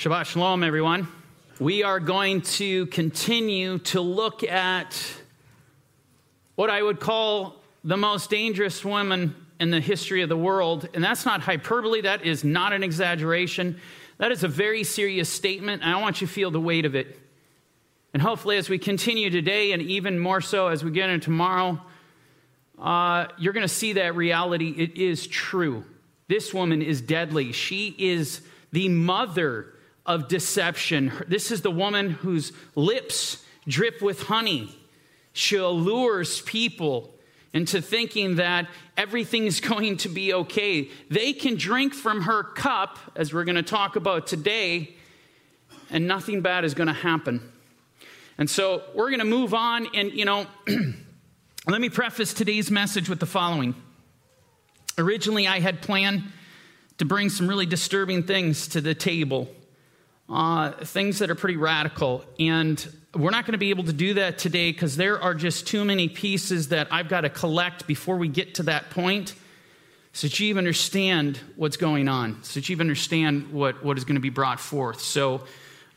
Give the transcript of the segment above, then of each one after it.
Shabbat Shalom, everyone. We are going to continue to look at what I would call the most dangerous woman in the history of the world. And that's not hyperbole, that is not an exaggeration. That is a very serious statement, and I want you to feel the weight of it. And hopefully, as we continue today, and even more so as we get into tomorrow, uh, you're going to see that reality. It is true. This woman is deadly. She is the mother of deception. This is the woman whose lips drip with honey. She allures people into thinking that everything is going to be okay. They can drink from her cup, as we're going to talk about today, and nothing bad is going to happen. And so we're going to move on. And, you know, let me preface today's message with the following. Originally, I had planned to bring some really disturbing things to the table uh, things that are pretty radical. And we're not going to be able to do that today because there are just too many pieces that I've got to collect before we get to that point so that you understand what's going on, so that you understand what, what is going to be brought forth. So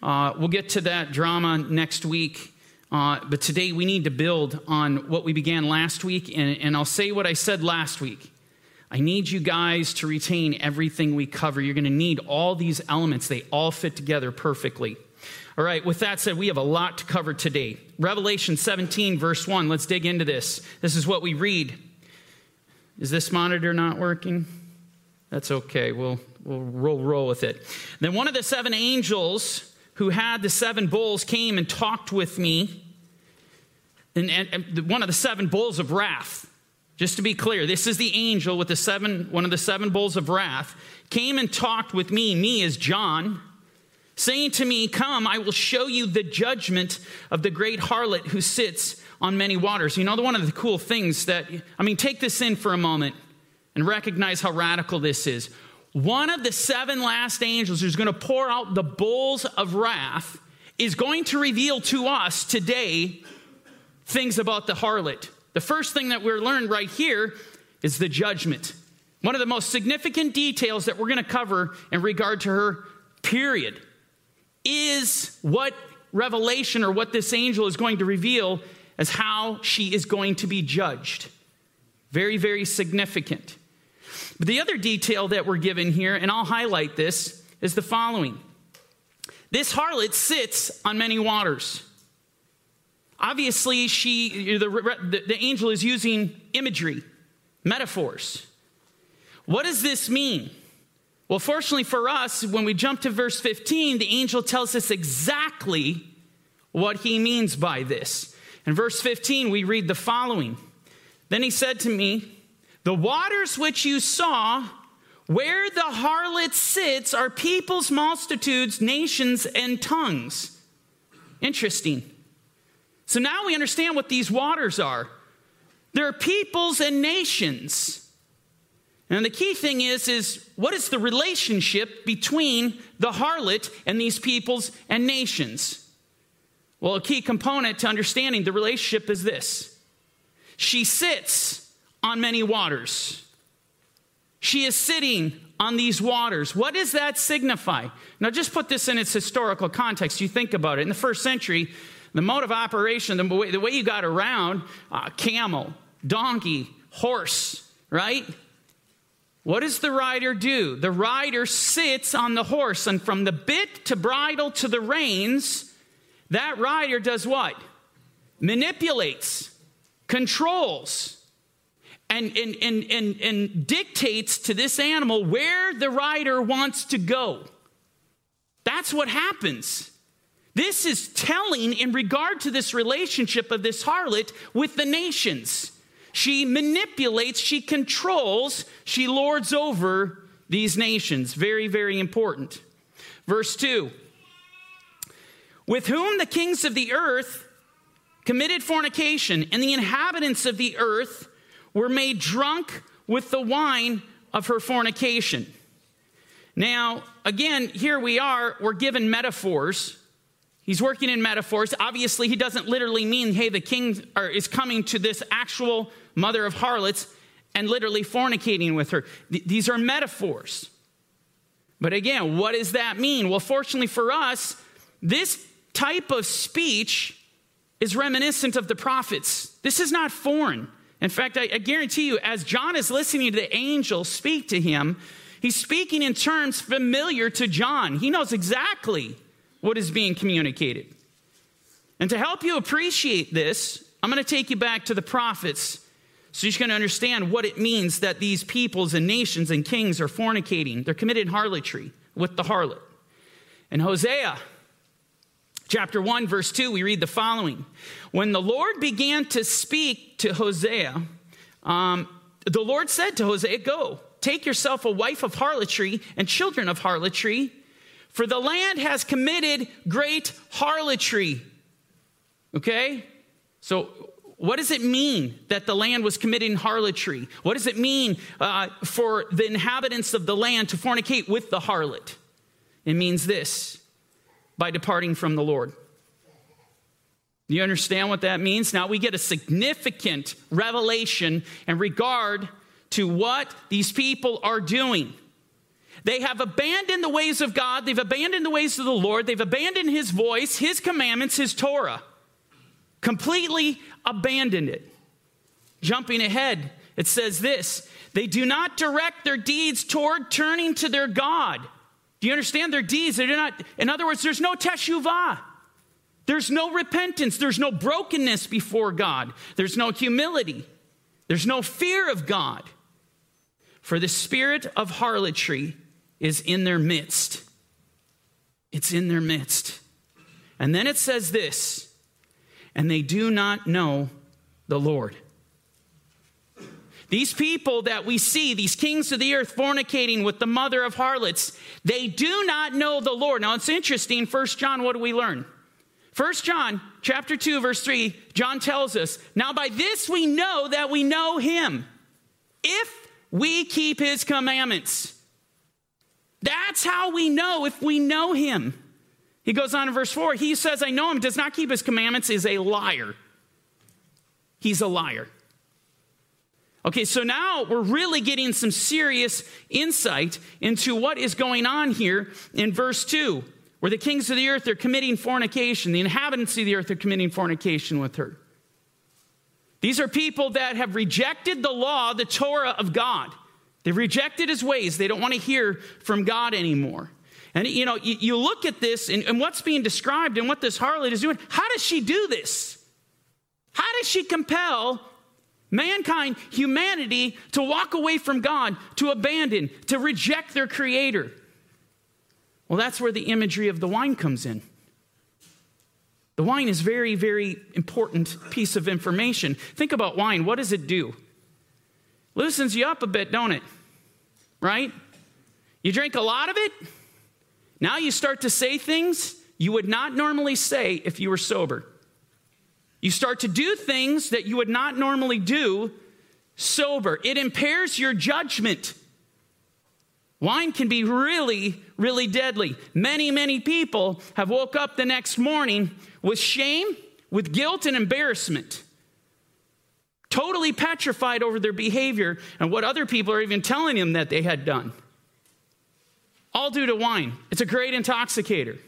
uh, we'll get to that drama next week. Uh, but today we need to build on what we began last week. And, and I'll say what I said last week. I need you guys to retain everything we cover. You're going to need all these elements, they all fit together perfectly. All right, with that said, we have a lot to cover today. Revelation 17, verse 1. Let's dig into this. This is what we read. Is this monitor not working? That's okay. We'll, we'll roll, roll with it. Then one of the seven angels who had the seven bowls came and talked with me. And, and, and one of the seven bowls of wrath. Just to be clear, this is the angel with the seven, one of the seven bowls of wrath, came and talked with me, me as John, saying to me, Come, I will show you the judgment of the great harlot who sits on many waters. You know, one of the cool things that, I mean, take this in for a moment and recognize how radical this is. One of the seven last angels who's going to pour out the bowls of wrath is going to reveal to us today things about the harlot. The first thing that we're learned right here is the judgment. One of the most significant details that we're going to cover in regard to her, period, is what revelation or what this angel is going to reveal as how she is going to be judged. Very, very significant. But the other detail that we're given here, and I'll highlight this, is the following this harlot sits on many waters. Obviously, she, the, the, the angel is using imagery, metaphors. What does this mean? Well, fortunately for us, when we jump to verse 15, the angel tells us exactly what he means by this. In verse 15, we read the following Then he said to me, The waters which you saw, where the harlot sits, are peoples, multitudes, nations, and tongues. Interesting. So now we understand what these waters are. There are peoples and nations. And the key thing is, is what is the relationship between the harlot and these peoples and nations? Well, a key component to understanding the relationship is this she sits on many waters. She is sitting on these waters. What does that signify? Now, just put this in its historical context. You think about it. In the first century, the mode of operation, the way, the way you got around, uh, camel, donkey, horse, right? What does the rider do? The rider sits on the horse, and from the bit to bridle to the reins, that rider does what? Manipulates, controls, and, and, and, and, and dictates to this animal where the rider wants to go. That's what happens. This is telling in regard to this relationship of this harlot with the nations. She manipulates, she controls, she lords over these nations. Very, very important. Verse 2 With whom the kings of the earth committed fornication, and the inhabitants of the earth were made drunk with the wine of her fornication. Now, again, here we are, we're given metaphors He's working in metaphors. Obviously, he doesn't literally mean, hey, the king is coming to this actual mother of harlots and literally fornicating with her. Th- these are metaphors. But again, what does that mean? Well, fortunately for us, this type of speech is reminiscent of the prophets. This is not foreign. In fact, I, guarantee you, as John is listening to the angel speak to him, he's speaking in terms familiar to John. He knows exactly what is being communicated. And to help you appreciate this, I'm going to take you back to the prophets so you're going to understand what it means that these peoples and nations and kings are fornicating. They're committed harlotry with the harlot. In Hosea chapter 1, verse 2, we read the following When the Lord began to speak to Hosea, um, the Lord said to Hosea, Go, take yourself a wife of harlotry and children of harlotry, for the land has committed great harlotry. Okay? So what does it mean that the land was committing harlotry? What does it mean uh, for the inhabitants of the land to fornicate with the harlot? It means this by departing from the Lord. You understand what that means? Now we get a significant revelation in regard to what these people are doing. They have abandoned the ways of God, they've abandoned the ways of the Lord, they've abandoned His voice, His commandments, His Torah completely abandoned it. Jumping ahead, it says this they do not direct their deeds toward turning to their God. Do you understand their deeds? They do not, in other words, there's no teshuvah. There's no repentance. There's no brokenness before God. There's no humility. There's no fear of God. For the spirit of harlotry is in their midst. It's in their midst. And then it says this and they do not know the Lord. These people that we see, these kings of the earth fornicating with the mother of harlots, they do not know the Lord. Now it's interesting, First John, what do we learn? First John chapter 2 verse 3, John tells us, "Now by this we know that we know him, if we keep his commandments." That's how we know if we know him. He goes on in verse 4 He says, I know him, does not keep his commandments, is a liar. He's a liar. Okay, so now we're really getting some serious insight into what is going on here in verse 2, where the kings of the earth are committing fornication, the inhabitants of the earth are committing fornication with her. These are people that have rejected the law, the Torah of God. They've rejected his ways. They don't want to hear from God anymore. And you know, you, you look at this and, and what's being described and what this harlot is doing. How does she do this? How does she compel mankind, humanity, to walk away from God, to abandon, to reject their creator? Well, that's where the imagery of the wine comes in. The wine is very, very important piece of information. Think about wine. What does it do? Loosens you up a bit, don't it? Right? You drink a lot of it, now you start to say things you would not normally say if you were sober. You start to do things that you would not normally do sober. It impairs your judgment. Wine can be really, really deadly. Many, many people have woke up the next morning with shame, with guilt, and embarrassment. Totally petrified over their behavior and what other people are even telling them that they had done all due to wine. It's a great intoxicator.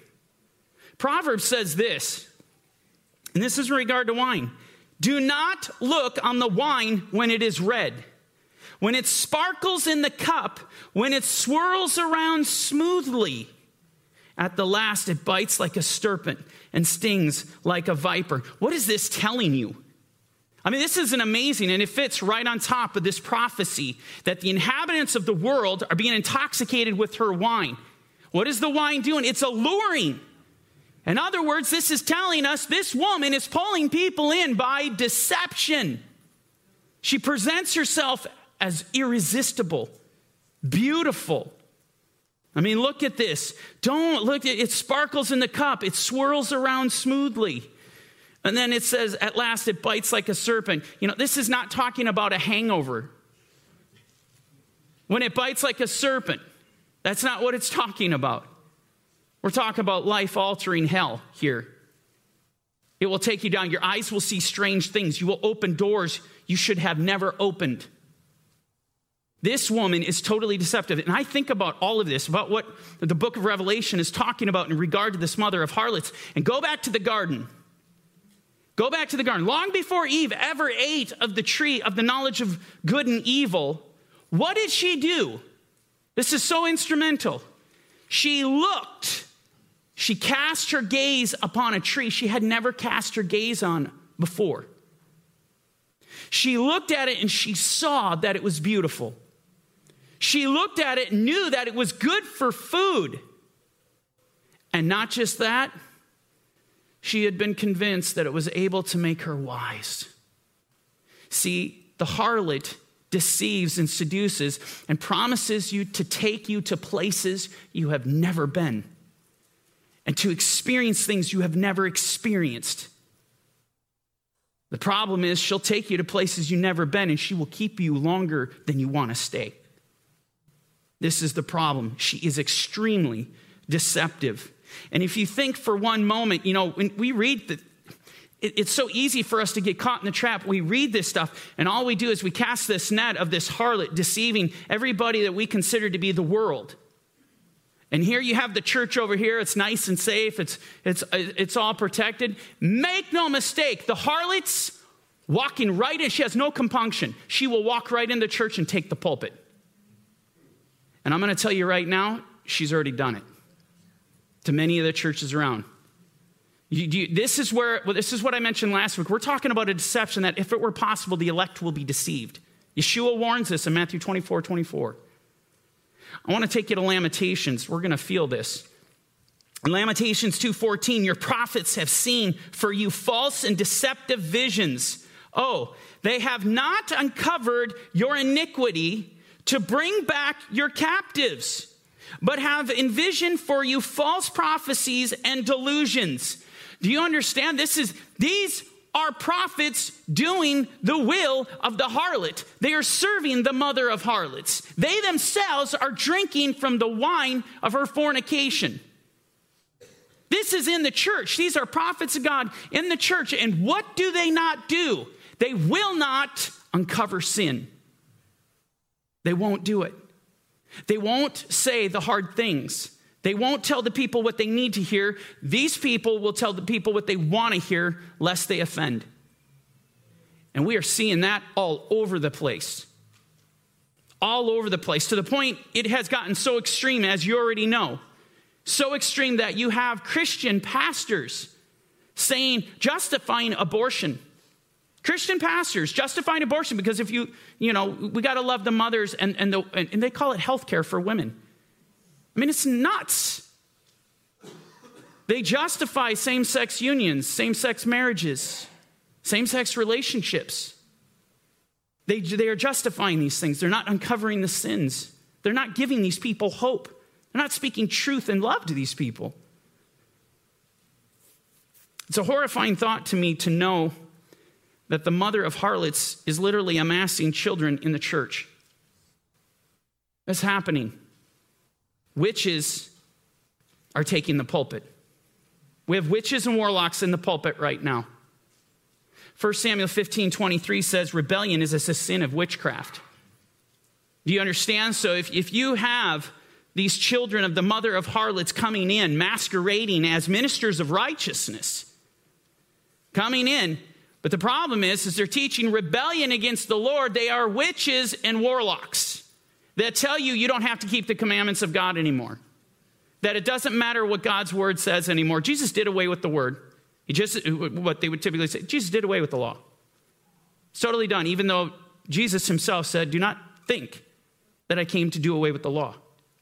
Proverbs says this, and this is in regard to wine do not look on the wine when it is red, when it sparkles in the cup, when it swirls around smoothly. At the last, it bites like a serpent and stings like a viper. What is this telling you? I mean, this is an amazing, and it fits right on top of this prophecy that the inhabitants of the world are being intoxicated with her wine. What is the wine doing? It's alluring. In other words, this is telling us this woman is pulling people in by deception. She presents herself as irresistible, beautiful. I mean, look at this. Don't look it, sparkles in the cup, it swirls around smoothly. And then it says, at last it bites like a serpent. You know, this is not talking about a hangover. When it bites like a serpent, that's not what it's talking about. We're talking about life altering hell here. It will take you down. Your eyes will see strange things. You will open doors you should have never opened. This woman is totally deceptive. And I think about all of this, about what the book of Revelation is talking about in regard to this mother of harlots. And go back to the garden. Go back to the garden. Long before Eve ever ate of the tree of the knowledge of good and evil, what did she do? This is so instrumental. She looked, she cast her gaze upon a tree she had never cast her gaze on before. She looked at it and she saw that it was beautiful. She looked at it and knew that it was good for food. And not just that, she had been convinced that it was able to make her wise. See, the harlot deceives and seduces and promises you to take you to places you have never been and to experience things you have never experienced. The problem is, she'll take you to places you've never been and she will keep you longer than you want to stay. This is the problem. She is extremely deceptive. And if you think for one moment, you know, when we read the, it's so easy for us to get caught in the trap. We read this stuff, and all we do is we cast this net of this harlot deceiving everybody that we consider to be the world. And here you have the church over here. It's nice and safe, it's, it's, it's all protected. Make no mistake, the harlot's walking right in. She has no compunction. She will walk right in the church and take the pulpit. And I'm going to tell you right now, she's already done it to many of the churches around. You, you, this is where well, this is what I mentioned last week. We're talking about a deception that if it were possible, the elect will be deceived. Yeshua warns us in Matthew 24, 24. I want to take you to Lamentations. We're going to feel this. In Lamentations 2:14, your prophets have seen for you false and deceptive visions. Oh, they have not uncovered your iniquity to bring back your captives, but have envisioned for you false prophecies and delusions. Do you understand? This is, these are prophets doing the will of the harlot. They are serving the mother of harlots. They themselves are drinking from the wine of her fornication. This is in the church. These are prophets of God in the church. And what do they not do? They will not uncover sin. They won't do it. They won't say the hard things. They won't tell the people what they need to hear. These people will tell the people what they want to hear, lest they offend. And we are seeing that all over the place. All over the place, to the point it has gotten so extreme, as you already know. So extreme that you have Christian pastors saying, justifying abortion. Christian pastors justifying abortion because if you, you know, we got to love the mothers and, and, the, and they call it health care for women. I mean, it's nuts. They justify same sex unions, same sex marriages, same sex relationships. They, they are justifying these things. They're not uncovering the sins. They're not giving these people hope. They're not speaking truth and love to these people. It's a horrifying thought to me to know that the mother of harlots is literally amassing children in the church. That's happening. Witches are taking the pulpit. We have witches and warlocks in the pulpit right now. 1 Samuel 15 23 says, Rebellion is a sin of witchcraft. Do you understand? So if, if you have these children of the mother of harlots coming in, masquerading as ministers of righteousness, coming in, but the problem is, is they're teaching rebellion against the Lord. They are witches and warlocks that tell you you don't have to keep the commandments of God anymore. That it doesn't matter what God's word says anymore. Jesus did away with the word. He just, what they would typically say, Jesus did away with the law. It's totally done, even though Jesus himself said, Do not think that I came to do away with the law.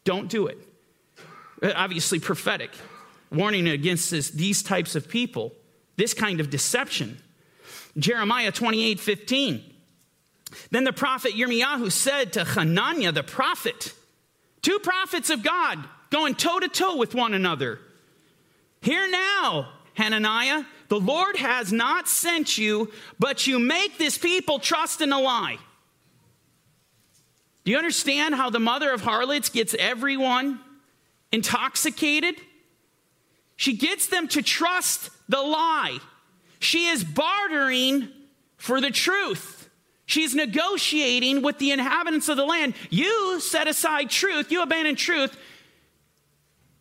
Don't do it. Obviously, prophetic, warning against this, these types of people, this kind of deception. Jeremiah 28 15. Then the prophet Yirmiyahu said to Hananiah the prophet, two prophets of God going toe to toe with one another. Hear now, Hananiah, the Lord has not sent you, but you make this people trust in a lie. Do you understand how the mother of harlots gets everyone intoxicated? She gets them to trust the lie. She is bartering for the truth. She's negotiating with the inhabitants of the land. You set aside truth, you abandon truth,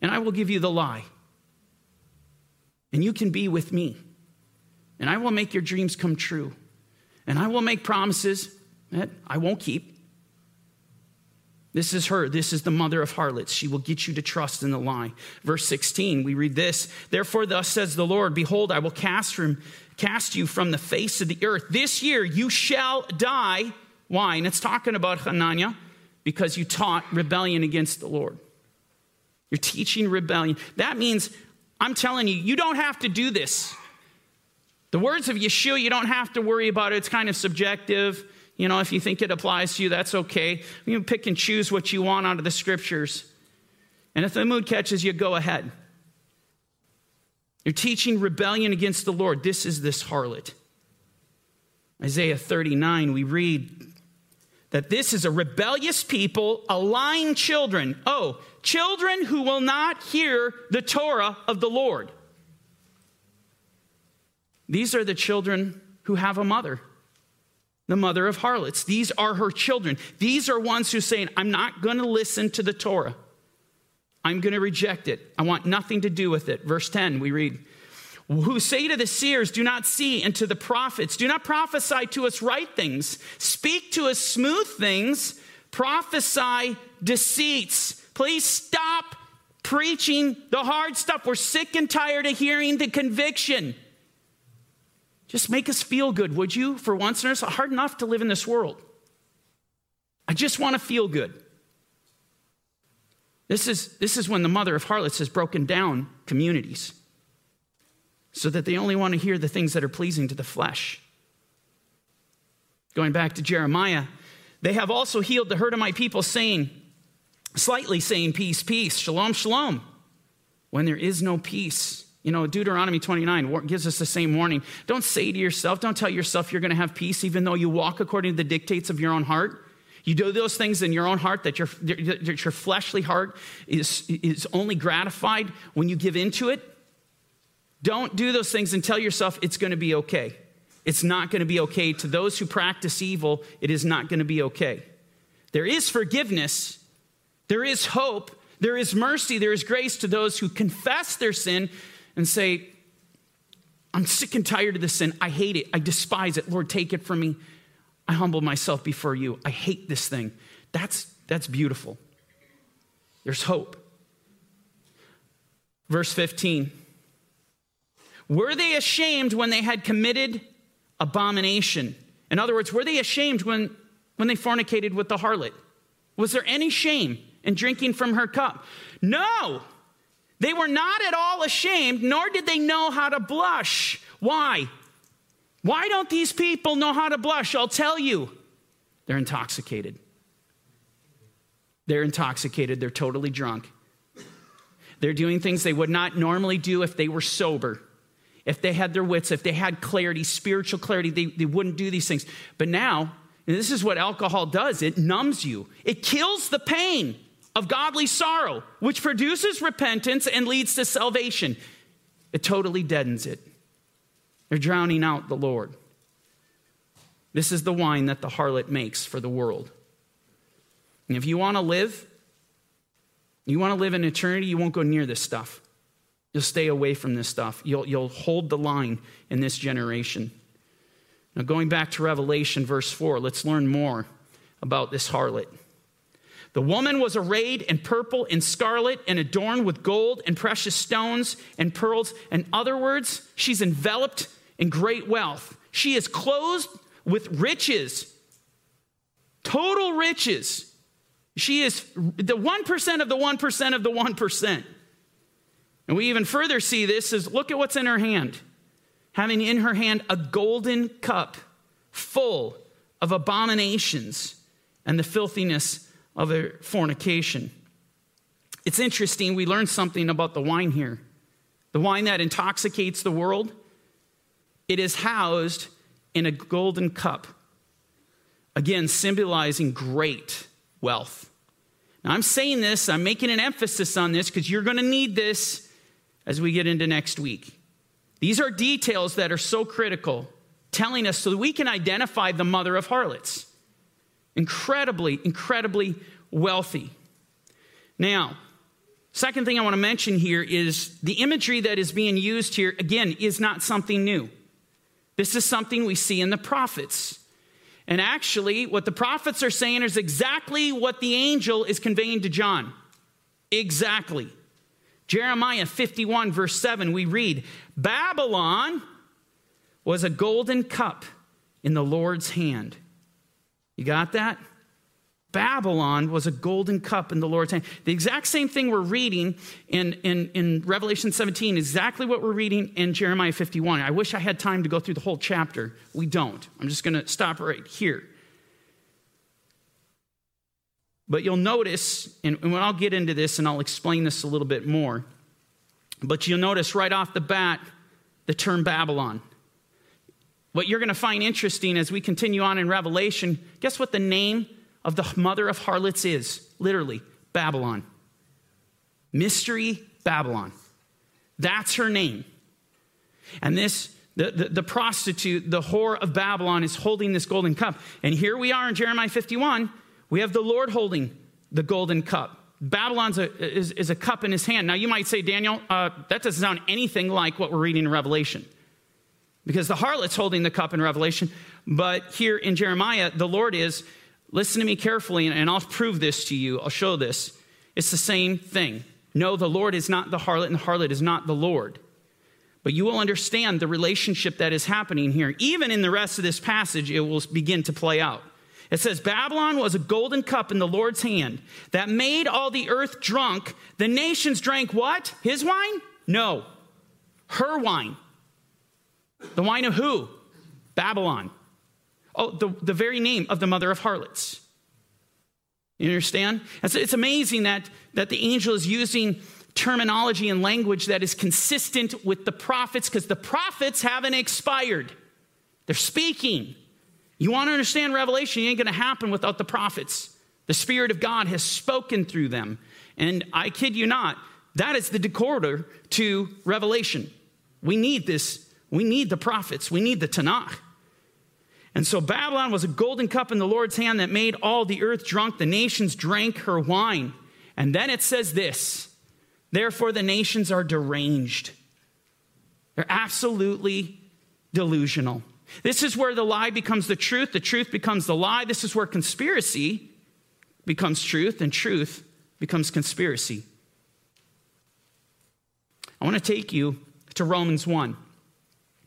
and I will give you the lie. And you can be with me. And I will make your dreams come true. And I will make promises that I won't keep. This is her. This is the mother of harlots. She will get you to trust in the lie. Verse 16, we read this Therefore, thus says the Lord, Behold, I will cast, from, cast you from the face of the earth. This year you shall die. Why? And it's talking about Hananiah because you taught rebellion against the Lord. You're teaching rebellion. That means, I'm telling you, you don't have to do this. The words of Yeshua, you don't have to worry about it. It's kind of subjective. You know, if you think it applies to you, that's okay. You can pick and choose what you want out of the scriptures. And if the mood catches you, go ahead. You're teaching rebellion against the Lord. This is this harlot. Isaiah 39, we read that this is a rebellious people, a lying children. Oh, children who will not hear the Torah of the Lord. These are the children who have a mother the mother of harlots. These are her children. These are ones who saying, I'm not going to listen to the Torah. I'm going to reject it. I want nothing to do with it. Verse 10, we read, who say to the seers, Do not see, and to the prophets, Do not prophesy to us right things. Speak to us smooth things. Prophesy deceits. Please stop preaching the hard stuff. We're sick and tired of hearing the conviction. Just make us feel good, would you? For once, in it's hard enough to live in this world. I just want to feel good. This is, this is when the mother of harlots has broken down communities so that they only want to hear the things that are pleasing to the flesh. Going back to Jeremiah, they have also healed the hurt of my people, saying, slightly saying, Peace, peace, shalom, shalom, when there is no peace. You know, Deuteronomy 29 gives us the same warning. Don't say to yourself, don't tell yourself you're going to have peace even though you walk according to the dictates of your own heart. You do those things in your own heart that your, that your fleshly heart is, is only gratified when you give into it. Don't do those things and tell yourself it's going to be okay. It's not going to be okay. To those who practice evil, it is not going to be okay. There is forgiveness, there is hope, there is mercy, there is grace to those who confess their sin and say, I'm sick and tired of this sin. I hate it. I despise it. Lord, take it from me. I humble myself before you. I hate this thing. That's, that's beautiful. There's hope. Verse 15 Were they ashamed when they had committed abomination? In other words, were they ashamed when, when they fornicated with the harlot? Was there any shame in drinking from her cup? No. They were not at all ashamed, nor did they know how to blush. Why? Why don't these people know how to blush? I'll tell you. They're intoxicated. They're intoxicated. They're totally drunk. They're doing things they would not normally do if they were sober. If they had their wits, if they had clarity, spiritual clarity, they, they wouldn't do these things. But now, this is what alcohol does it numbs you, it kills the pain of godly sorrow, which produces repentance and leads to salvation. It totally deadens it. They're drowning out the Lord. This is the wine that the harlot makes for the world. And if you want to live, you want to live in eternity, you won't go near this stuff. You'll stay away from this stuff. You'll, you'll hold the line in this generation. Now, going back to Revelation, verse 4, let's learn more about this harlot. The woman was arrayed in purple and scarlet and adorned with gold and precious stones and pearls. In other words, she's enveloped in great wealth. She is clothed with riches, total riches. She is the 1% of the 1% of the 1%. And we even further see this is look at what's in her hand. Having in her hand a golden cup full of abominations and the filthiness of a fornication. It's interesting, we learned something about the wine here. The wine that intoxicates the world, it is housed in a golden cup, again, symbolizing great wealth. Now, I'm saying this, I'm making an emphasis on this because you're going to need this as we get into next week. These are details that are so critical telling us so that we can identify the mother of harlots. Incredibly, incredibly wealthy. Now, second thing I want to mention here is the imagery that is being used here, again, is not something new. This is something we see in the prophets. And actually, what the prophets are saying is exactly what the angel is conveying to John. Exactly. Jeremiah 51, verse 7, we read Babylon was a golden cup in the Lord's hand. You got that? Babylon was a golden cup in the Lord's hand. The exact same thing we're reading in, in, in Revelation 17, exactly what we're reading in Jeremiah 51. I wish I had time to go through the whole chapter. We don't. I'm just going to stop right here. But you'll notice, and, and I'll get into this and I'll explain this a little bit more, but you'll notice right off the bat the term Babylon. What you're going to find interesting as we continue on in Revelation, guess what the name of the mother of harlots is literally Babylon. Mystery Babylon. That's her name. And this, the, the, the, prostitute, the whore of Babylon, is holding this golden cup. And here we are in Jeremiah 51. We have the Lord holding the golden cup. Babylon is, is, a cup in his hand. Now, you might say, Daniel, uh, that doesn't sound anything like what we're reading in Revelation. Because the harlot's holding the cup in Revelation. But here in Jeremiah, the Lord is Listen to me carefully, and I'll prove this to you. I'll show this. It's the same thing. No, the Lord is not the harlot, and the harlot is not the Lord. But you will understand the relationship that is happening here. Even in the rest of this passage, it will begin to play out. It says, Babylon was a golden cup in the Lord's hand that made all the earth drunk. The nations drank what? His wine? No, her wine. The wine of who? Babylon. Oh, the, the very name of the mother of harlots. You understand? It's, it's amazing that, that the angel is using terminology and language that is consistent with the prophets because the prophets haven't expired. They're speaking. You want to understand Revelation, it ain't going to happen without the prophets. The Spirit of God has spoken through them. And I kid you not, that is the decoder to Revelation. We need this. We need the prophets. We need the Tanakh. And so Babylon was a golden cup in the Lord's hand that made all the earth drunk. The nations drank her wine. And then it says this Therefore, the nations are deranged. They're absolutely delusional. This is where the lie becomes the truth, the truth becomes the lie. This is where conspiracy becomes truth, and truth becomes conspiracy. I want to take you to Romans 1,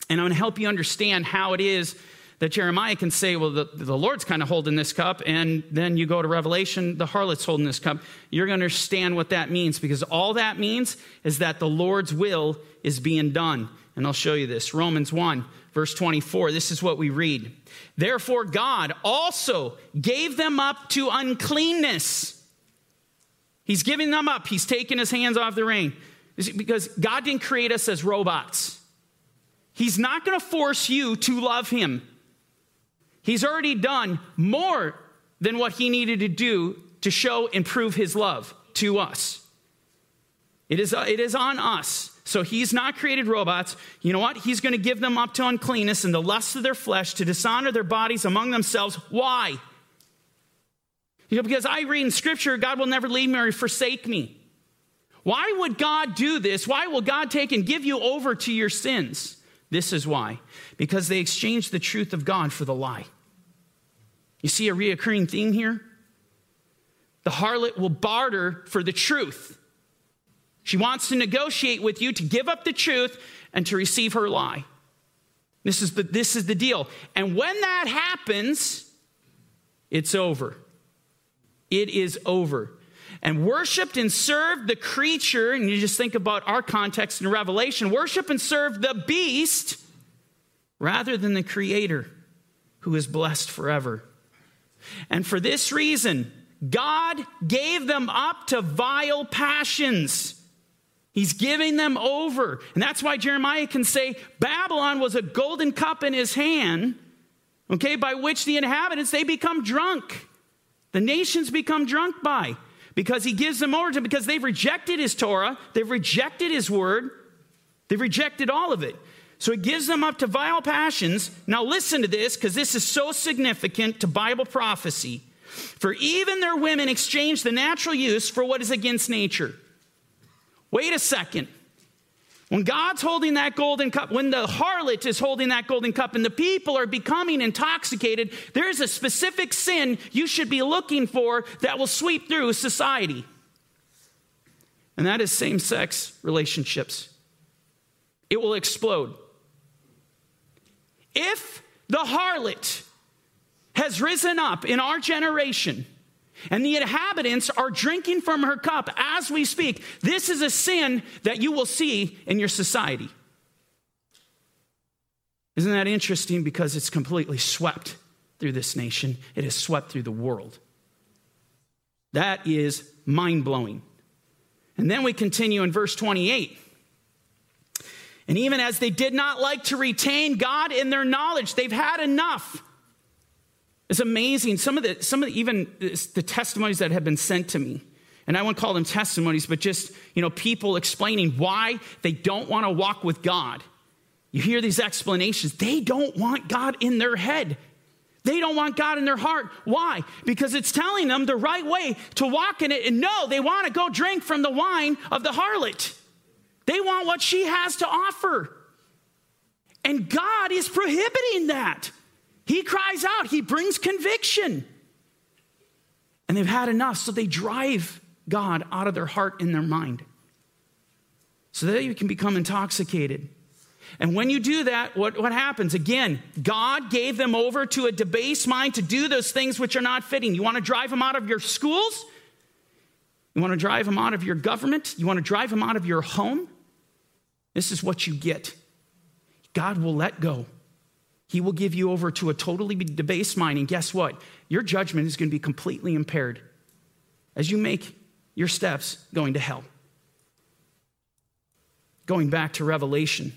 and I want to help you understand how it is that Jeremiah can say, well, the, the Lord's kind of holding this cup, and then you go to Revelation, the harlot's holding this cup. You're going to understand what that means because all that means is that the Lord's will is being done. And I'll show you this. Romans 1, verse 24. This is what we read. Therefore, God also gave them up to uncleanness. He's giving them up. He's taking his hands off the ring. Because God didn't create us as robots. He's not going to force you to love him. He's already done more than what he needed to do to show and prove his love to us. It is, it is on us. So he's not created robots. You know what? He's going to give them up to uncleanness and the lust of their flesh to dishonor their bodies among themselves. Why? You know, because I read in scripture, God will never leave me or forsake me. Why would God do this? Why will God take and give you over to your sins? This is why. Because they exchanged the truth of God for the lie. You see a reoccurring theme here? The harlot will barter for the truth. She wants to negotiate with you to give up the truth and to receive her lie. This is the, this is the deal. And when that happens, it's over. It is over. And worshiped and served the creature, and you just think about our context in Revelation worship and serve the beast rather than the creator who is blessed forever. And for this reason, God gave them up to vile passions. He's giving them over. And that's why Jeremiah can say Babylon was a golden cup in his hand, okay, by which the inhabitants they become drunk. The nations become drunk by because he gives them over to because they've rejected his Torah, they've rejected his word, they've rejected all of it. So he gives them up to vile passions. Now listen to this because this is so significant to Bible prophecy. For even their women exchange the natural use for what is against nature. Wait a second. When God's holding that golden cup, when the harlot is holding that golden cup and the people are becoming intoxicated, there's a specific sin you should be looking for that will sweep through society. And that is same sex relationships. It will explode. If the harlot has risen up in our generation, and the inhabitants are drinking from her cup as we speak. This is a sin that you will see in your society. Isn't that interesting? Because it's completely swept through this nation, it has swept through the world. That is mind blowing. And then we continue in verse 28. And even as they did not like to retain God in their knowledge, they've had enough. It's amazing. Some of the, some of the, even the testimonies that have been sent to me, and I won't call them testimonies, but just, you know, people explaining why they don't want to walk with God. You hear these explanations. They don't want God in their head. They don't want God in their heart. Why? Because it's telling them the right way to walk in it. And no, they want to go drink from the wine of the harlot. They want what she has to offer. And God is prohibiting that. He cries out, he brings conviction. And they've had enough, so they drive God out of their heart and their mind so that you can become intoxicated. And when you do that, what, what happens? Again, God gave them over to a debased mind to do those things which are not fitting. You want to drive them out of your schools? You want to drive them out of your government? You want to drive them out of your home? This is what you get. God will let go. He will give you over to a totally debased mind. And guess what? Your judgment is going to be completely impaired as you make your steps going to hell. Going back to Revelation,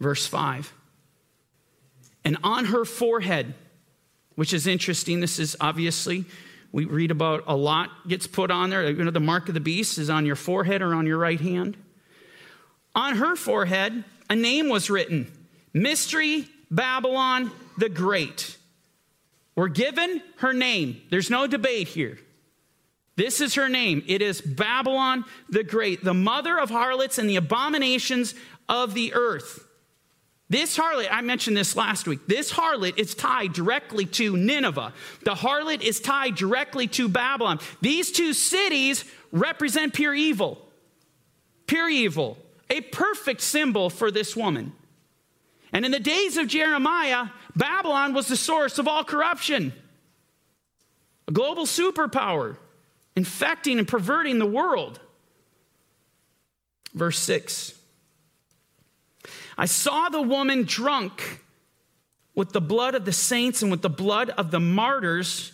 verse 5. And on her forehead, which is interesting, this is obviously, we read about a lot gets put on there. You know, the mark of the beast is on your forehead or on your right hand. On her forehead, a name was written Mystery Babylon the Great. We're given her name. There's no debate here. This is her name. It is Babylon the Great, the mother of harlots and the abominations of the earth. This harlot, I mentioned this last week, this harlot is tied directly to Nineveh. The harlot is tied directly to Babylon. These two cities represent pure evil. Pure evil. A perfect symbol for this woman. And in the days of Jeremiah, Babylon was the source of all corruption, a global superpower, infecting and perverting the world. Verse 6 I saw the woman drunk with the blood of the saints and with the blood of the martyrs.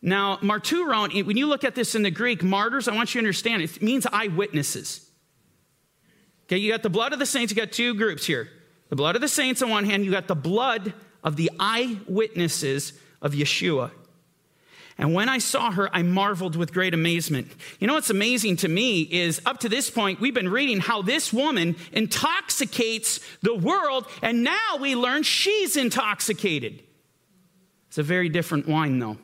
Now, marturon, when you look at this in the Greek, martyrs, I want you to understand, it means eyewitnesses. Okay, you got the blood of the saints, you got two groups here. The blood of the saints on one hand, you got the blood of the eyewitnesses of Yeshua. And when I saw her, I marveled with great amazement. You know what's amazing to me is up to this point, we've been reading how this woman intoxicates the world, and now we learn she's intoxicated. It's a very different wine, though,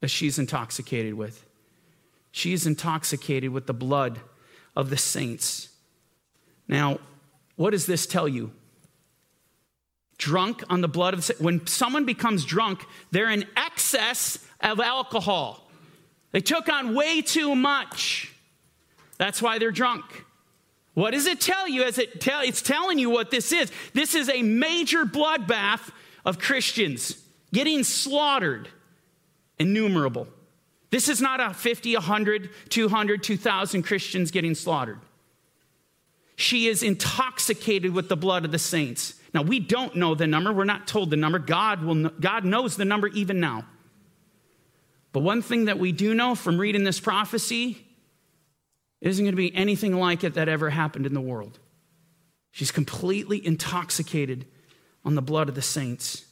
that she's intoxicated with. She's intoxicated with the blood of the saints. Now, what does this tell you? Drunk on the blood of the when someone becomes drunk they're in excess of alcohol. They took on way too much. That's why they're drunk. What does it tell you? As it tell it's telling you what this is. This is a major bloodbath of christians getting slaughtered. Innumerable. This is not a 50 100 200 2000 christians getting slaughtered. She is intoxicated with the blood of the saints now, we don't know the number. We're not told the number. God, will God knows the number even now. But one thing that we do know from reading this prophecy isn't going to be anything like it that ever happened in the world. She's completely intoxicated on the blood of the saints.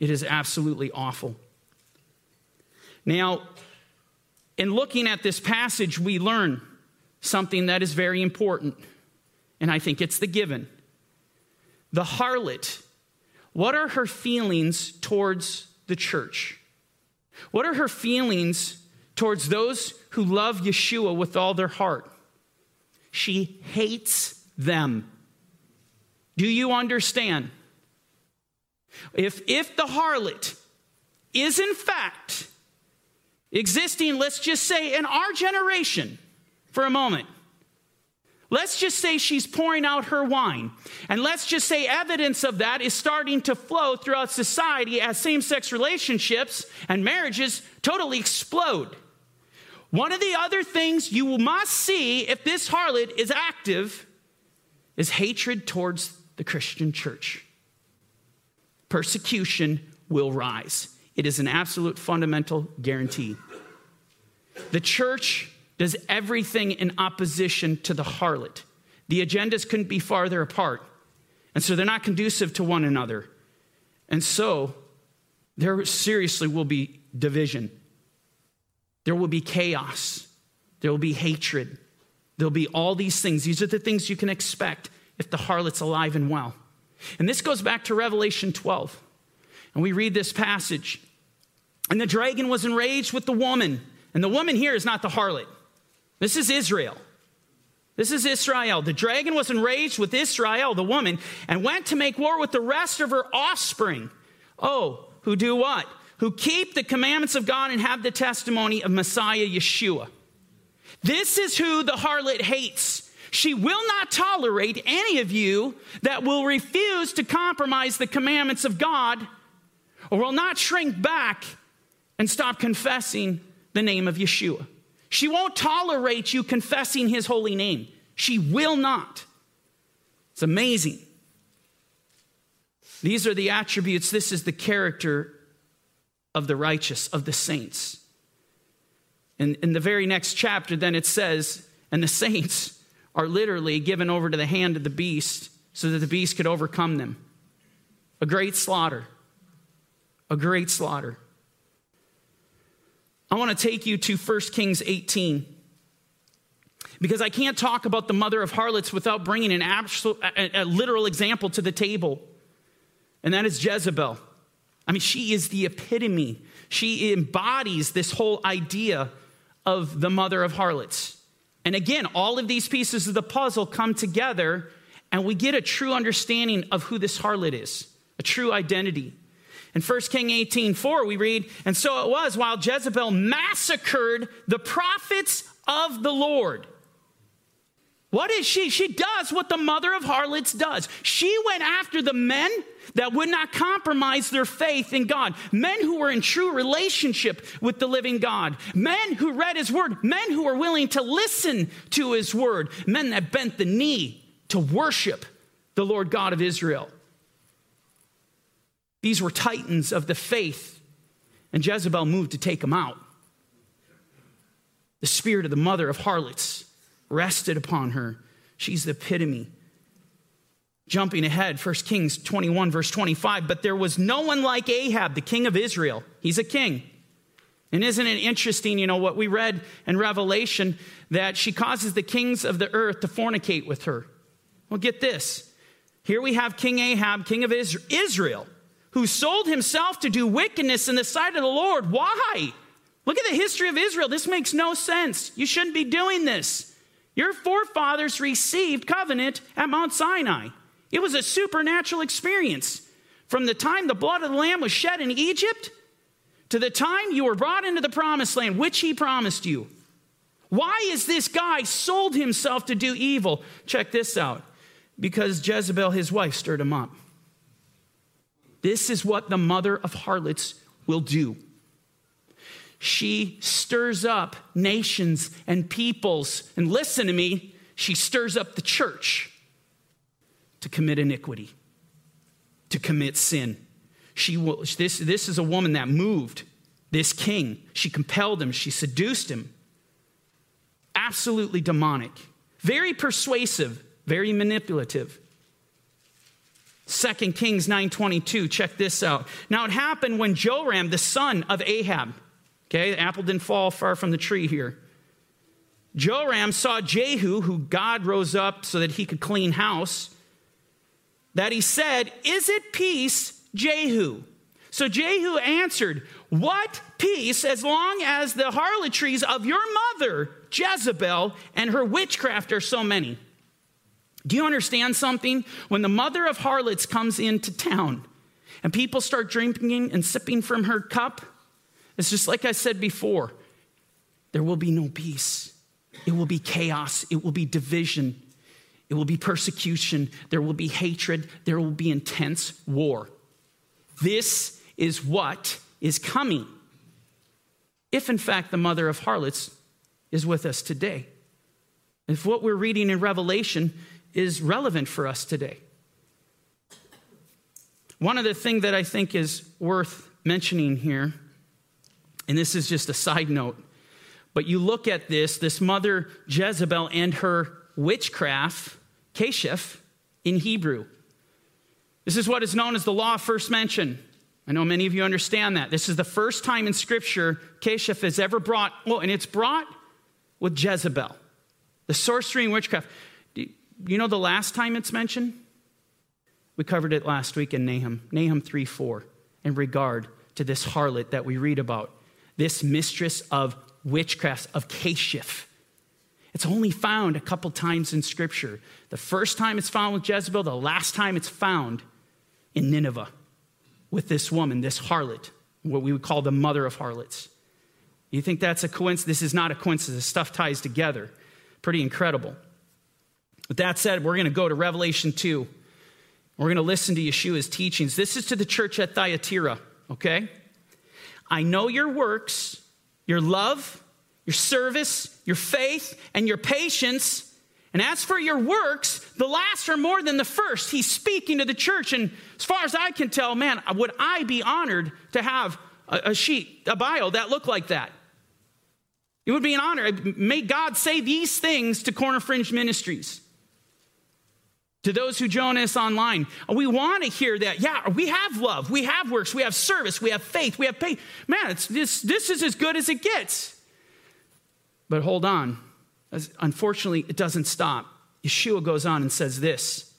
It is absolutely awful. Now, in looking at this passage, we learn something that is very important, and I think it's the given. The harlot, what are her feelings towards the church? What are her feelings towards those who love Yeshua with all their heart? She hates them. Do you understand? If, if the harlot is in fact existing, let's just say in our generation for a moment, Let's just say she's pouring out her wine. And let's just say evidence of that is starting to flow throughout society as same sex relationships and marriages totally explode. One of the other things you must see if this harlot is active is hatred towards the Christian church. Persecution will rise. It is an absolute fundamental guarantee. The church does everything in opposition to the harlot. The agendas couldn't be farther apart. And so they're not conducive to one another. And so there seriously will be division. There will be chaos. There will be hatred. There'll be all these things. These are the things you can expect if the harlot's alive and well. And this goes back to Revelation 12. And we read this passage. And the dragon was enraged with the woman. And the woman here is not the harlot. This is Israel. This is Israel. The dragon was enraged with Israel, the woman, and went to make war with the rest of her offspring. Oh, who do what? Who keep the commandments of God and have the testimony of Messiah Yeshua. This is who the harlot hates. She will not tolerate any of you that will refuse to compromise the commandments of God or will not shrink back and stop confessing the name of Yeshua. She won't tolerate you confessing his holy name. She will not. It's amazing. These are the attributes, this is the character of the righteous, of the saints. And in the very next chapter, then it says, and the saints are literally given over to the hand of the beast so that the beast could overcome them. A great slaughter. A great slaughter. I want to take you to 1 Kings 18 because I can't talk about the mother of harlots without bringing an absolute, a, a literal example to the table, and that is Jezebel. I mean, she is the epitome. She embodies this whole idea of the mother of harlots. And again, all of these pieces of the puzzle come together, and we get a true understanding of who this harlot is, a true identity. In 1 King 18 4, we read, And so it was while Jezebel massacred the prophets of the Lord. What is she? She does what the mother of harlots does. She went after the men that would not compromise their faith in God, men who were in true relationship with the living God, men who read his word, men who were willing to listen to his word, men that bent the knee to worship the Lord God of Israel. These were titans of the faith, and Jezebel moved to take them out. The spirit of the mother of harlots rested upon her. She's the epitome. Jumping ahead, 1 Kings 21, verse 25. But there was no one like Ahab, the king of Israel. He's a king. And isn't it interesting, you know, what we read in Revelation that she causes the kings of the earth to fornicate with her? Well, get this. Here we have King Ahab, king of Israel who sold himself to do wickedness in the sight of the Lord. Why? Look at the history of Israel. This makes no sense. You shouldn't be doing this. Your forefathers received covenant at Mount Sinai. It was a supernatural experience. From the time the blood of the Lamb was shed in Egypt to the time you were brought into the promised land, which he promised you. Why is this guy sold himself to do evil? Check this out. Because Jezebel, his wife, stirred him up. This is what the mother of harlots will do. She stirs up nations and peoples. And listen to me, she stirs up the church to commit iniquity, to commit sin. She will, this, this is a woman that moved this king. She compelled him, she seduced him. Absolutely demonic, very persuasive, very manipulative. 2 Kings 9:22. Check this out. Now it happened when Joram, the son of Ahab, okay, the apple didn't fall far from the tree here. Joram saw Jehu, who God rose up so that he could clean house. that he said, Is it peace, Jehu? So Jehu answered, What peace, as long as the harlotries of your mother, Jezebel, and her witchcraft are so many? Do you understand something? When the mother of harlots comes into town and people start drinking and sipping from her cup, it's just like I said before there will be no peace. It will be chaos. It will be division. It will be persecution. There will be hatred. There will be intense war. This is what is coming. If, in fact, the mother of harlots is with us today. If what we're reading in Revelation is relevant for us today. One of the things that I think is worth mentioning here, and this is just a side note, but you look at this, this mother Jezebel and her witchcraft, Keshef, in Hebrew. This is what is known as the law of first mention. I know many of you understand that. This is the first time in Scripture Keshef is ever brought, well, and it's brought with Jezebel, the sorcery and witchcraft. You know the last time it's mentioned? We covered it last week in Nahum, Nahum 3 4, in regard to this harlot that we read about, this mistress of witchcraft, of Keshef. It's only found a couple times in Scripture. The first time it's found with Jezebel, the last time it's found in Nineveh with this woman, this harlot, what we would call the mother of harlots. You think that's a coincidence? This is not a coincidence. This stuff ties together. Pretty incredible. With that said, we're going to go to Revelation 2. We're going to listen to Yeshua's teachings. This is to the church at Thyatira, okay? I know your works, your love, your service, your faith, and your patience and as for your works, the last are more than the first. He's speaking to the church. And as far as I can tell, man, would I be honored to have a, a sheet, a bio that looked like that? It would be an honor. May God say these things to Corner Fringe Ministries. To those who join us online, we want to hear that. Yeah, we have love, we have works, we have service, we have faith, we have faith. Man, it's, this, this is as good as it gets. But hold on, Unfortunately, it doesn't stop. Yeshua goes on and says this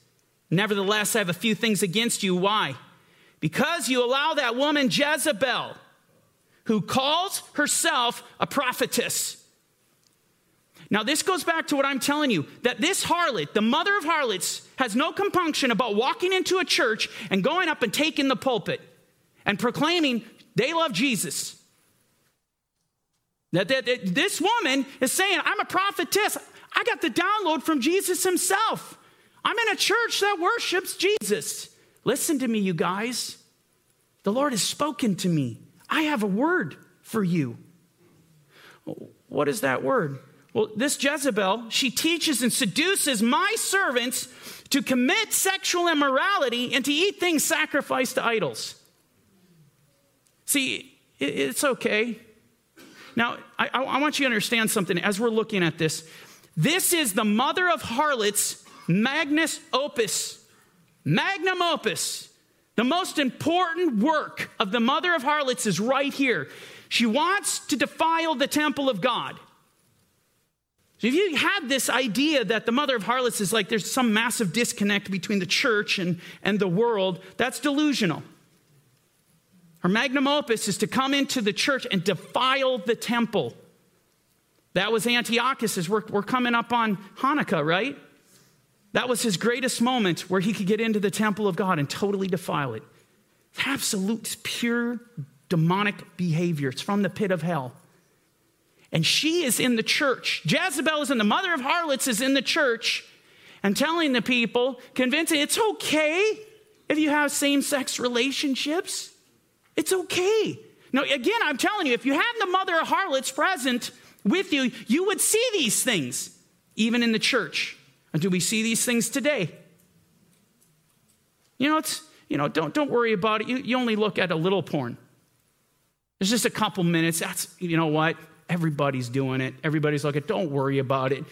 Nevertheless, I have a few things against you. Why? Because you allow that woman Jezebel, who calls herself a prophetess. Now, this goes back to what I'm telling you that this harlot, the mother of harlots, has no compunction about walking into a church and going up and taking the pulpit and proclaiming they love Jesus. That, that, that, this woman is saying, I'm a prophetess. I got the download from Jesus himself. I'm in a church that worships Jesus. Listen to me, you guys. The Lord has spoken to me. I have a word for you. What is that word? Well, this Jezebel, she teaches and seduces my servants to commit sexual immorality and to eat things sacrificed to idols. See, it's okay now, I, I, want you to understand something as we're looking at this. This is the mother of harlots, Magnus Opus. Magnum Opus. The most important work of the mother of harlots is right here. She wants to defile the temple of God. If you had this idea that the mother of harlots is like there's some massive disconnect between the church and, and the world, that's delusional. Her magnum opus is to come into the church and defile the temple. That was Antiochus's. We're, we're coming up on Hanukkah, right? That was his greatest moment where he could get into the temple of God and totally defile it. Absolute, pure demonic behavior. It's from the pit of hell. And she is in the church. Jezebel is in the mother of harlots, is in the church and telling the people, convincing it's okay if you have same sex relationships. It's okay. Now, again, I'm telling you, if you had the mother of harlots present with you, you would see these things, even in the church. And do we see these things today? You know, it's, you know, don't, don't worry about it. You, you only look at a little porn. It's just a couple minutes. That's, you know what? Everybody's doing it. Everybody's looking. Don't worry about it.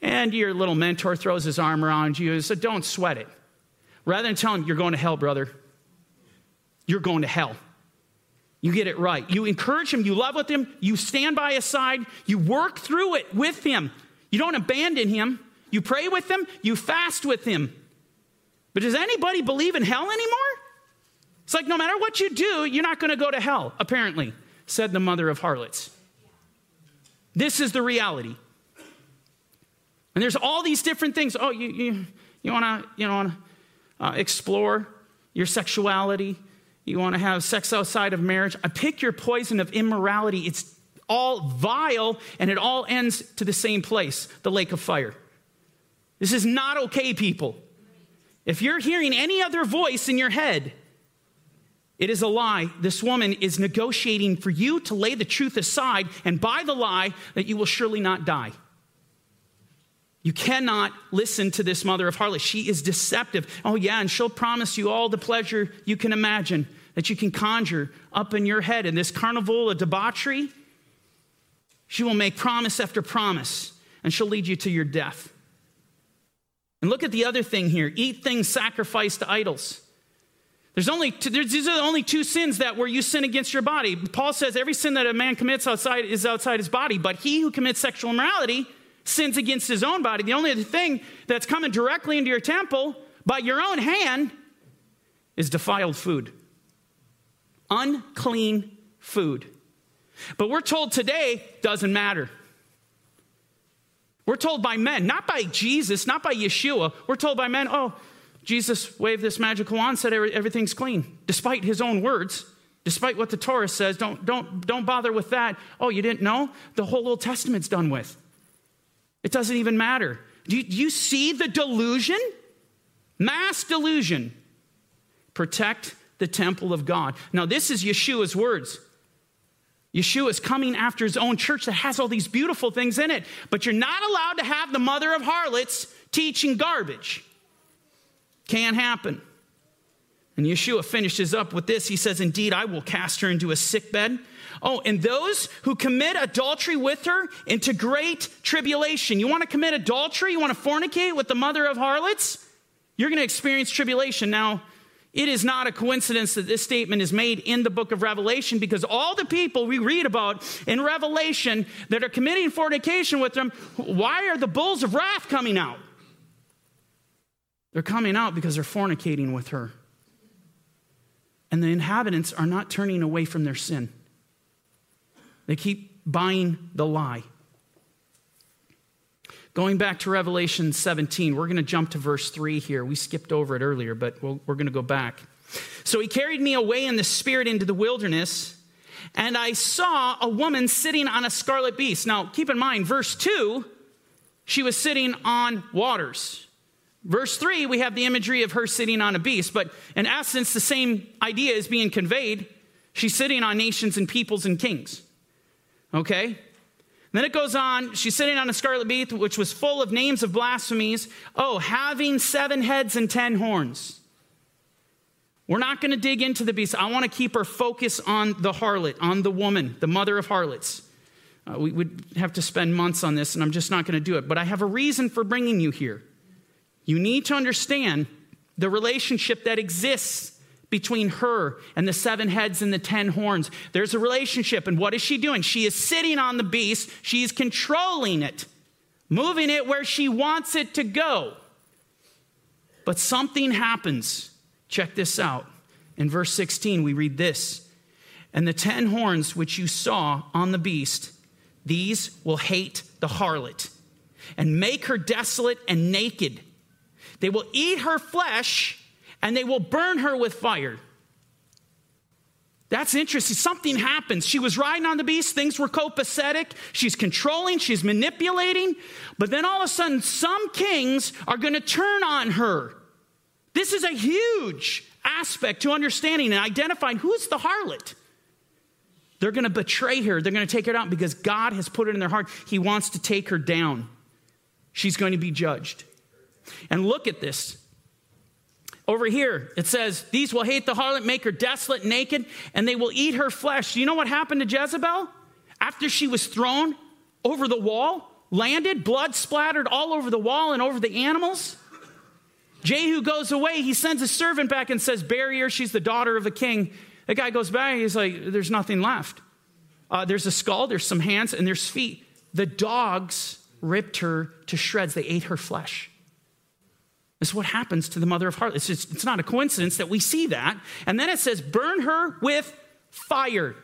And your little mentor throws his arm around you and says, Don't sweat it. Rather than telling him, You're going to hell, brother. You're going to hell. You get it right. You encourage him, you love with him, you stand by his side, you work through it with him. You don't abandon him. You pray with him, you fast with him. But does anybody believe in hell anymore? It's like no matter what you do, you're not going to go to hell, apparently, said the mother of harlots. This is the reality. And there's all these different things. Oh, you, you, you want to you know, uh, explore your sexuality? You want to have sex outside of marriage? I pick your poison of immorality. It's all vile, and it all ends to the same place the lake of fire. This is not okay, people. If you're hearing any other voice in your head, it is a lie. This woman is negotiating for you to lay the truth aside and buy the lie that you will surely not die. You cannot listen to this mother of harlots. She is deceptive. Oh, yeah, and she'll promise you all the pleasure you can imagine that you can conjure up in your head. In this carnival of debauchery, she will make promise after promise, and she'll lead you to your death. And look at the other thing here eat things sacrificed to idols. There's only two, there's, these are the only two sins that where you sin against your body. Paul says every sin that a man commits outside is outside his body, but he who commits sexual immorality sins against his own body. The only thing that's coming directly into your temple by your own hand is defiled food, unclean food. But we're told today doesn't matter. We're told by men, not by Jesus, not by Yeshua. We're told by men, oh, Jesus waved this magical wand, said everything's clean, despite his own words, despite what the Torah says. Don't, don't, don't bother with that. Oh, you didn't know? The whole Old Testament's done with. It doesn't even matter. Do you, do you see the delusion? Mass delusion. Protect the temple of God. Now, this is Yeshua's words. Yeshua is coming after his own church that has all these beautiful things in it, but you're not allowed to have the mother of harlots teaching garbage. Can't happen. And Yeshua finishes up with this. He says, Indeed, I will cast her into a sick bed Oh, and those who commit adultery with her into great tribulation. You want to commit adultery? You want to fornicate with the mother of harlots? You're going to experience tribulation. Now, it is not a coincidence that this statement is made in the book of Revelation because all the people we read about in Revelation that are committing fornication with them, why are the bulls of wrath coming out? They're coming out because they're fornicating with her. And the inhabitants are not turning away from their sin. They keep buying the lie. Going back to Revelation 17, we're going to jump to verse 3 here. We skipped over it earlier, but we we're going to go back. So he carried me away in the spirit into the wilderness, and I saw a woman sitting on a scarlet beast. Now, keep in mind, verse 2, she was sitting on waters. Verse 3, we have the imagery of her sitting on a beast, but in essence, the same idea is being conveyed. She's sitting on nations and peoples and kings. Okay? Then it goes on, she's sitting on a scarlet beast, which was full of names of blasphemies. Oh, having seven heads and ten horns. We're not going to dig into the beast. I want to keep our focus on the harlot, on the woman, the mother of harlots. Uh, we would have to spend months on this, and I'm just not going to do it. But I have a reason for bringing you here. You need to understand the relationship that exists between her and the seven heads and the ten horns. There's a relationship. And what is she doing? She is sitting on the beast, she's controlling it, moving it where she wants it to go. But something happens. Check this out. In verse 16, we read this And the ten horns which you saw on the beast, these will hate the harlot and make her desolate and naked. They will eat her flesh and they will burn her with fire. That's interesting. Something happens. She was riding on the beast, things were copacetic. She's controlling, she's manipulating. But then all of a sudden, some kings are going to turn on her. This is a huge aspect to understanding and identifying who's the harlot. They're going to betray her, they're going to take her down because God has put it in their heart. He wants to take her down. She's going to be judged. And look at this. Over here, it says, These will hate the harlot, make her desolate, naked, and they will eat her flesh. Do you know what happened to Jezebel? After she was thrown over the wall, landed, blood splattered all over the wall and over the animals. Jehu goes away. He sends a servant back and says, Bury her. She's the daughter of a king. The guy goes back. He's like, There's nothing left. Uh, there's a skull, there's some hands, and there's feet. The dogs ripped her to shreds. They ate her flesh. That's what happens to the mother of harlots. It's, just, it's not a coincidence that we see that. And then it says, burn her with fire.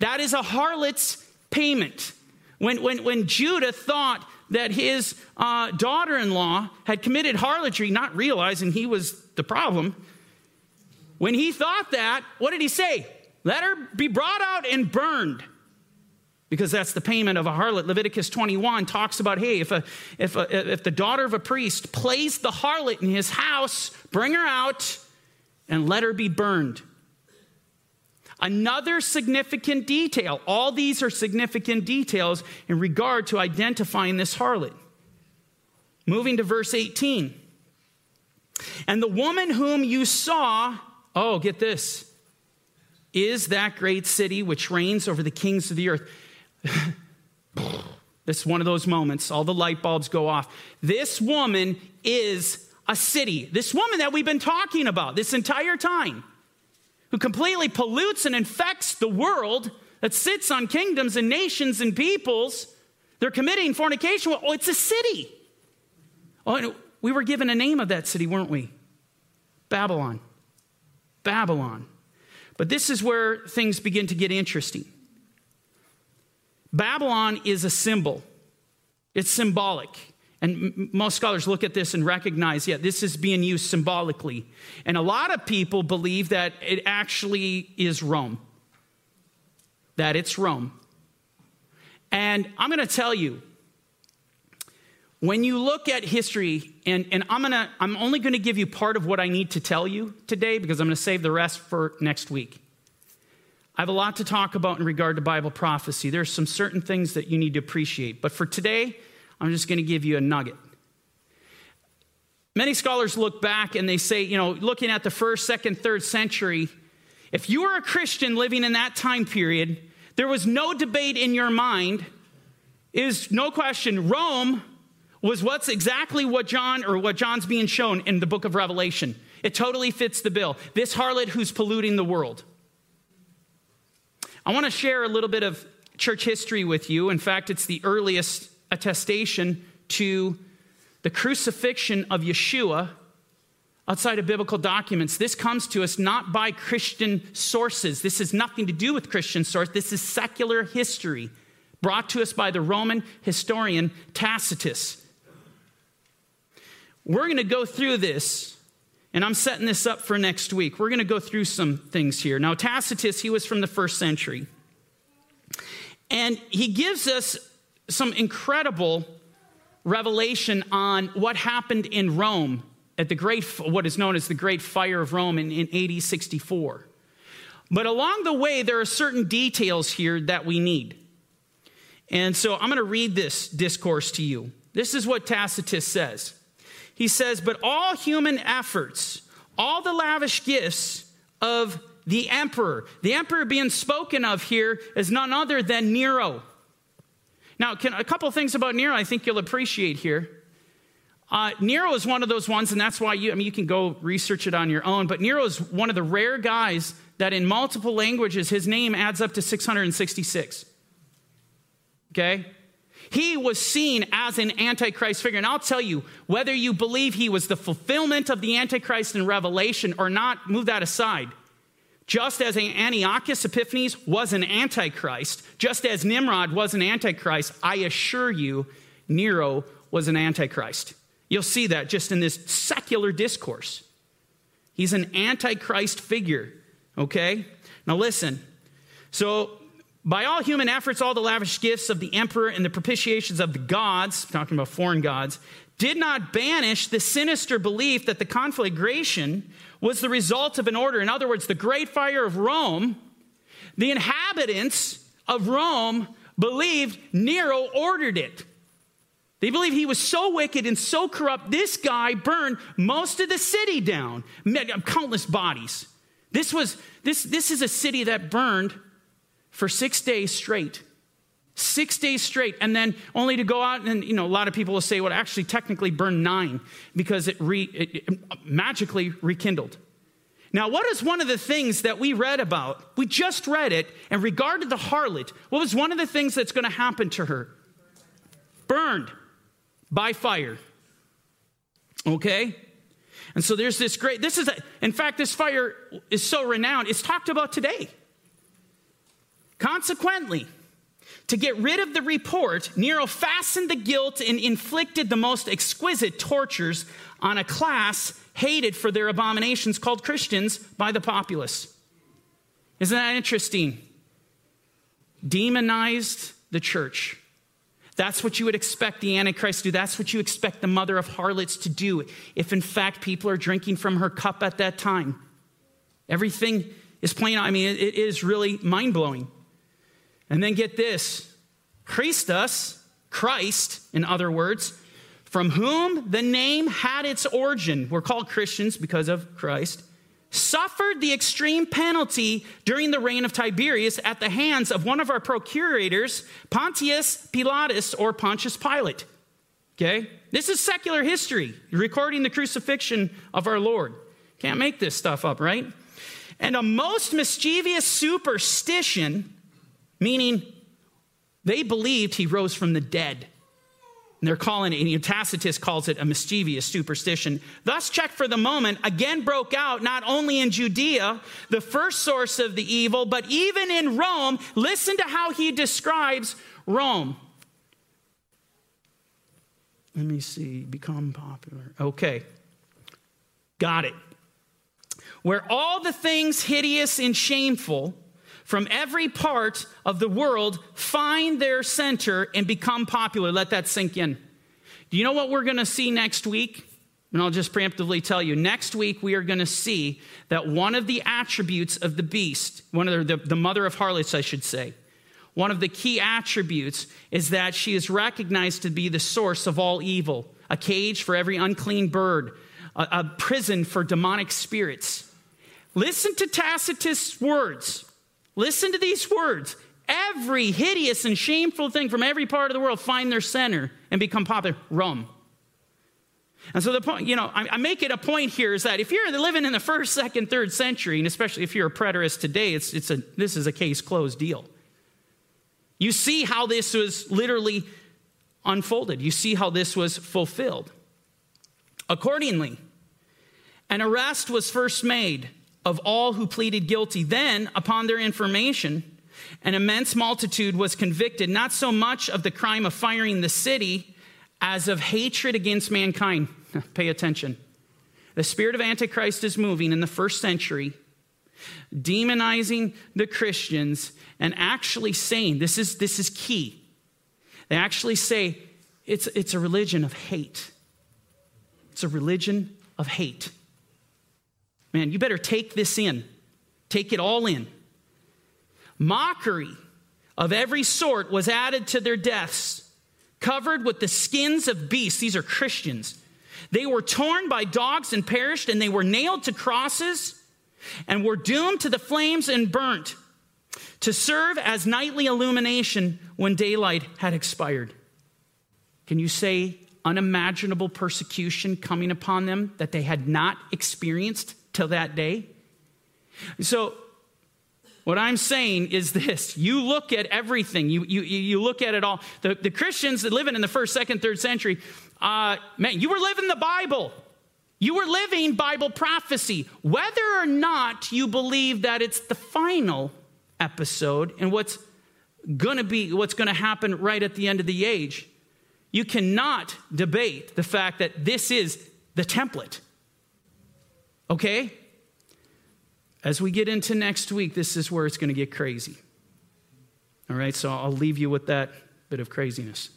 That is a harlot's payment. When, when, when Judah thought that his uh, daughter in law had committed harlotry, not realizing he was the problem, when he thought that, what did he say? Let her be brought out and burned. Because that's the payment of a harlot. Leviticus 21 talks about hey, if, a, if, a, if the daughter of a priest plays the harlot in his house, bring her out and let her be burned. Another significant detail, all these are significant details in regard to identifying this harlot. Moving to verse 18. And the woman whom you saw, oh, get this, is that great city which reigns over the kings of the earth. this is one of those moments, all the light bulbs go off. This woman is a city. This woman that we've been talking about this entire time who completely pollutes and infects the world that sits on kingdoms and nations and peoples. They're committing fornication. Oh, it's a city. Oh, we were given a name of that city, weren't we? Babylon. Babylon. But this is where things begin to get interesting. Babylon is a symbol, it's symbolic. And most scholars look at this and recognize, yeah, this is being used symbolically. And a lot of people believe that it actually is Rome, that it's Rome. And I'm going to tell you, when you look at history, and, and I'm, gonna, I'm only going to give you part of what I need to tell you today because I'm going to save the rest for next week. I have a lot to talk about in regard to Bible prophecy. There are some certain things that you need to appreciate. But for today, I'm just going to give you a nugget. Many scholars look back and they say, you know, looking at the first, second, third century, if you were a Christian living in that time period, there was no debate in your mind. Is no question, Rome was what's exactly what John or what John's being shown in the book of Revelation. It totally fits the bill. This harlot who's polluting the world. I want to share a little bit of church history with you. In fact, it's the earliest attestation to the crucifixion of Yeshua outside of biblical documents. This comes to us not by Christian sources. This has nothing to do with Christian source. This is secular history brought to us by the Roman historian Tacitus. We're going to go through this, and I'm setting this up for next week. We're going to go through some things here. Now, Tacitus, he was from the first century. And he gives us some incredible revelation on what happened in Rome at the great, what is known as the Great Fire of Rome in, in AD 64. But along the way, there are certain details here that we need. And so I'm going to read this discourse to you. This is what Tacitus says. He says, But all human efforts, all the lavish gifts of the emperor, the emperor being spoken of here is none other than Nero. Now, can, a couple things about Nero I think you'll appreciate here. Uh, Nero is one of those ones, and that's why you, I mean, you can go research it on your own, but Nero is one of the rare guys that in multiple languages, his name adds up to 666. Okay? He was seen as an Antichrist figure. And I'll tell you, whether you believe he was the fulfillment of the Antichrist in Revelation or not, move that aside. Just as Antiochus Epiphanes was an antichrist, just as Nimrod was an antichrist, I assure you, Nero was an antichrist. You'll see that just in this secular discourse. He's an antichrist figure, okay? Now listen. So, by all human efforts, all the lavish gifts of the emperor and the propitiations of the gods, talking about foreign gods, did not banish the sinister belief that the conflagration was the result of an order. In other words, the great fire of Rome, the inhabitants of Rome believed Nero ordered it. They believed he was so wicked and so corrupt, this guy burned most of the city down, countless bodies. This, was, this, this is a city that burned for six days straight. Six days straight, and then only to go out and, you know, a lot of people will say, well, actually, technically burned nine because it, re, it, it magically rekindled. Now, what is one of the things that we read about? We just read it and regarded the harlot. What was one of the things that's going to happen to her? Burned by fire. Okay? And so there's this great, this is, a, in fact, this fire is so renowned, it's talked about today. Consequently, to get rid of the report, Nero fastened the guilt and inflicted the most exquisite tortures on a class hated for their abominations called Christians by the populace. Isn't that interesting? Demonized the church. That's what you would expect the Antichrist to do. That's what you expect the mother of harlots to do if, in fact, people are drinking from her cup at that time. Everything is plain. I mean, it is really mind blowing. And then get this Christus, Christ, in other words, from whom the name had its origin. We're called Christians because of Christ suffered the extreme penalty during the reign of Tiberius at the hands of one of our procurators, Pontius Pilatus or Pontius Pilate. Okay? This is secular history, recording the crucifixion of our Lord. Can't make this stuff up, right? And a most mischievous superstition, meaning they believed he rose from the dead. And they're calling it, and Tacitus calls it a mischievous superstition. Thus, check for the moment, again broke out not only in Judea, the first source of the evil, but even in Rome. Listen to how he describes Rome. Let me see, become popular. Okay, got it. Where all the things hideous and shameful from every part of the world find their center and become popular. Let that sink in. Do you know what we're going to see next week? And I'll just preemptively tell you next week we are going to see that one of the attributes of the beast, one of the, the, the mother of harlots, I should say, one of the key attributes is that she is recognized to be the source of all evil, a cage for every unclean bird, a, a prison for demonic spirits. Listen to Tacitus' words. Listen to these words. Every hideous and shameful thing from every part of the world find their center and become popular. Rome. And so the point, you know, I, I make it a point here is that if you're living in the first, second, third century, and especially if you're a preterist today, it's, it's a, this is a case closed deal. You see how this was literally unfolded. You see how this was fulfilled. Accordingly, an arrest was first made of all who pleaded guilty. Then, upon their information, an immense multitude was convicted, not so much of the crime of firing the city as of hatred against mankind. Pay attention. The spirit of Antichrist is moving in the first century, demonizing the Christians and actually saying this is, this is key. They actually say it's, it's a religion of hate. It's a religion of hate. Man, you better take this in. Take it all in. Mockery of every sort was added to their deaths, covered with the skins of beasts. These are Christians. They were torn by dogs and perished, and they were nailed to crosses and were doomed to the flames and burnt to serve as nightly illumination when daylight had expired. Can you say unimaginable persecution coming upon them that they had not experienced till that day. So, what I'm saying is this you look at everything, you, you, you look at it all. The, the Christians that living in the first, second, third century, uh, man, you were living the Bible. You were living Bible prophecy. Whether or not you believe that it's the final episode and what's going to be, what's going to happen right at the end of the age, you cannot debate the fact that this is the template. Okay? As we get into next week, this is where it's going to get crazy. All right, so I'll leave you with that bit of craziness.